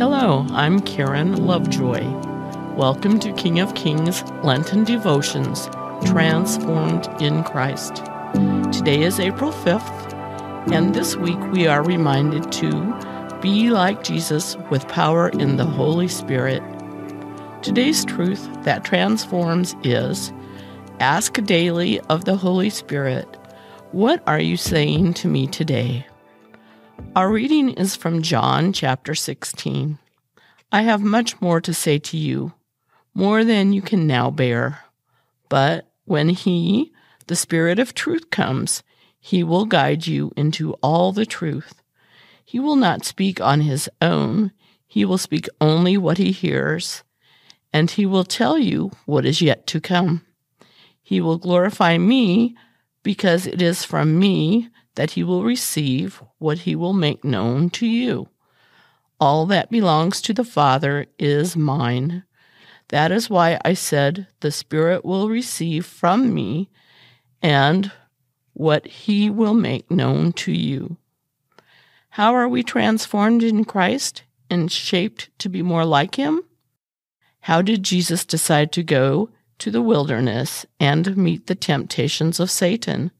Hello, I'm Karen Lovejoy. Welcome to King of Kings Lenten Devotions Transformed in Christ. Today is April 5th, and this week we are reminded to be like Jesus with power in the Holy Spirit. Today's truth that transforms is ask daily of the Holy Spirit, What are you saying to me today? Our reading is from John chapter 16. I have much more to say to you, more than you can now bear. But when He, the Spirit of truth, comes, He will guide you into all the truth. He will not speak on His own, He will speak only what He hears, and He will tell you what is yet to come. He will glorify me because it is from me that he will receive what he will make known to you. All that belongs to the Father is mine. That is why I said, The Spirit will receive from me and what he will make known to you. How are we transformed in Christ and shaped to be more like him? How did Jesus decide to go to the wilderness and meet the temptations of Satan?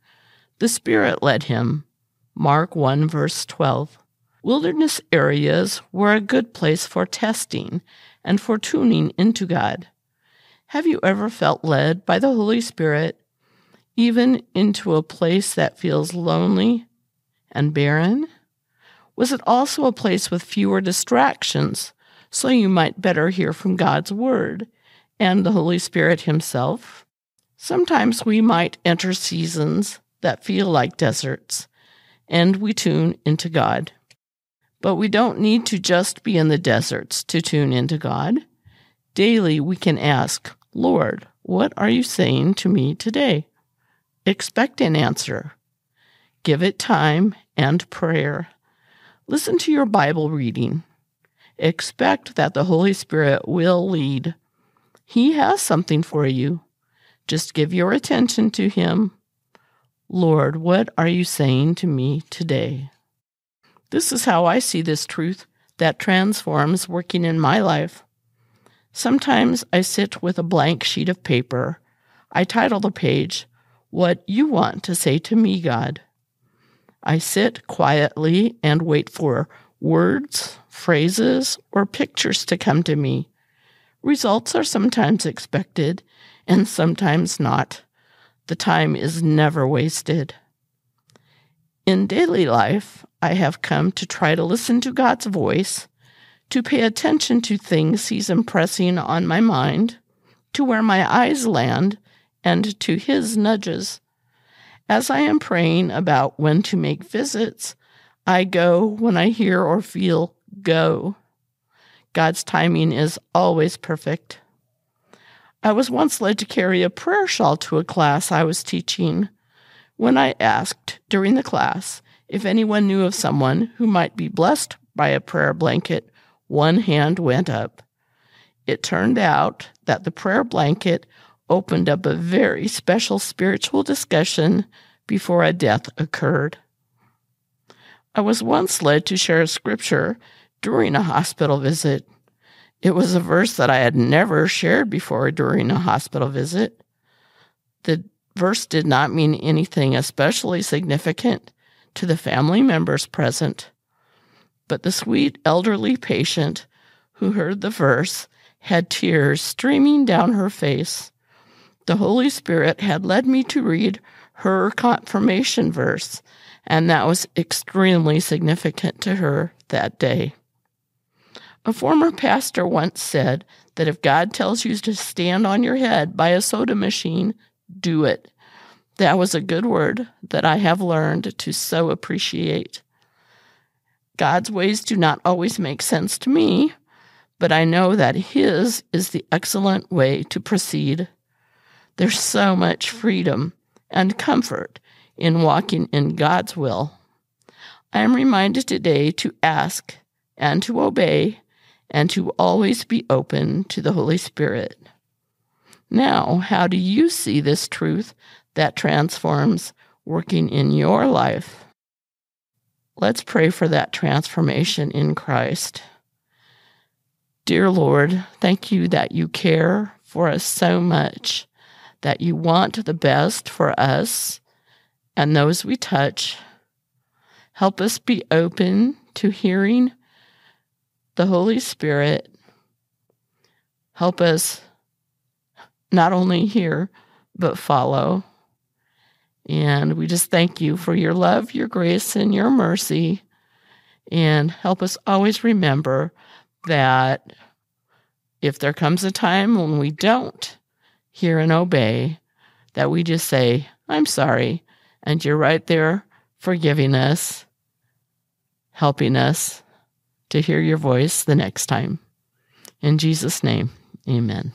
The Spirit led him. Mark 1, verse 12. Wilderness areas were a good place for testing and for tuning into God. Have you ever felt led by the Holy Spirit, even into a place that feels lonely and barren? Was it also a place with fewer distractions, so you might better hear from God's Word and the Holy Spirit Himself? Sometimes we might enter seasons that feel like deserts, and we tune into God. But we don't need to just be in the deserts to tune into God. Daily, we can ask, Lord, what are you saying to me today? Expect an answer. Give it time and prayer. Listen to your Bible reading. Expect that the Holy Spirit will lead. He has something for you. Just give your attention to Him Lord, what are you saying to me today? This is how I see this truth that transforms working in my life. Sometimes I sit with a blank sheet of paper. I title the page, What You Want to Say to Me, God. I sit quietly and wait for words, phrases, or pictures to come to me. Results are sometimes expected and sometimes not. The time is never wasted. In daily life, I have come to try to listen to God's voice, to pay attention to things He's impressing on my mind, to where my eyes land, and to His nudges. As I am praying about when to make visits, I go when I hear or feel go. God's timing is always perfect. I was once led to carry a prayer shawl to a class I was teaching. When I asked during the class if anyone knew of someone who might be blessed by a prayer blanket, one hand went up. It turned out that the prayer blanket opened up a very special spiritual discussion before a death occurred. I was once led to share a scripture during a hospital visit. It was a verse that I had never shared before during a hospital visit. The verse did not mean anything especially significant to the family members present, but the sweet elderly patient who heard the verse had tears streaming down her face. The Holy Spirit had led me to read her confirmation verse, and that was extremely significant to her that day. A former pastor once said that if God tells you to stand on your head by a soda machine, do it. That was a good word that I have learned to so appreciate. God's ways do not always make sense to me, but I know that His is the excellent way to proceed. There's so much freedom and comfort in walking in God's will. I am reminded today to ask and to obey and to always be open to the Holy Spirit. Now, how do you see this truth that transforms working in your life? Let's pray for that transformation in Christ. Dear Lord, thank you that you care for us so much, that you want the best for us and those we touch. Help us be open to hearing the Holy Spirit. Help us not only hear, but follow. And we just thank you for your love, your grace, and your mercy. And help us always remember that if there comes a time when we don't hear and obey, that we just say, I'm sorry. And you're right there forgiving us, helping us to hear your voice the next time. In Jesus' name, amen.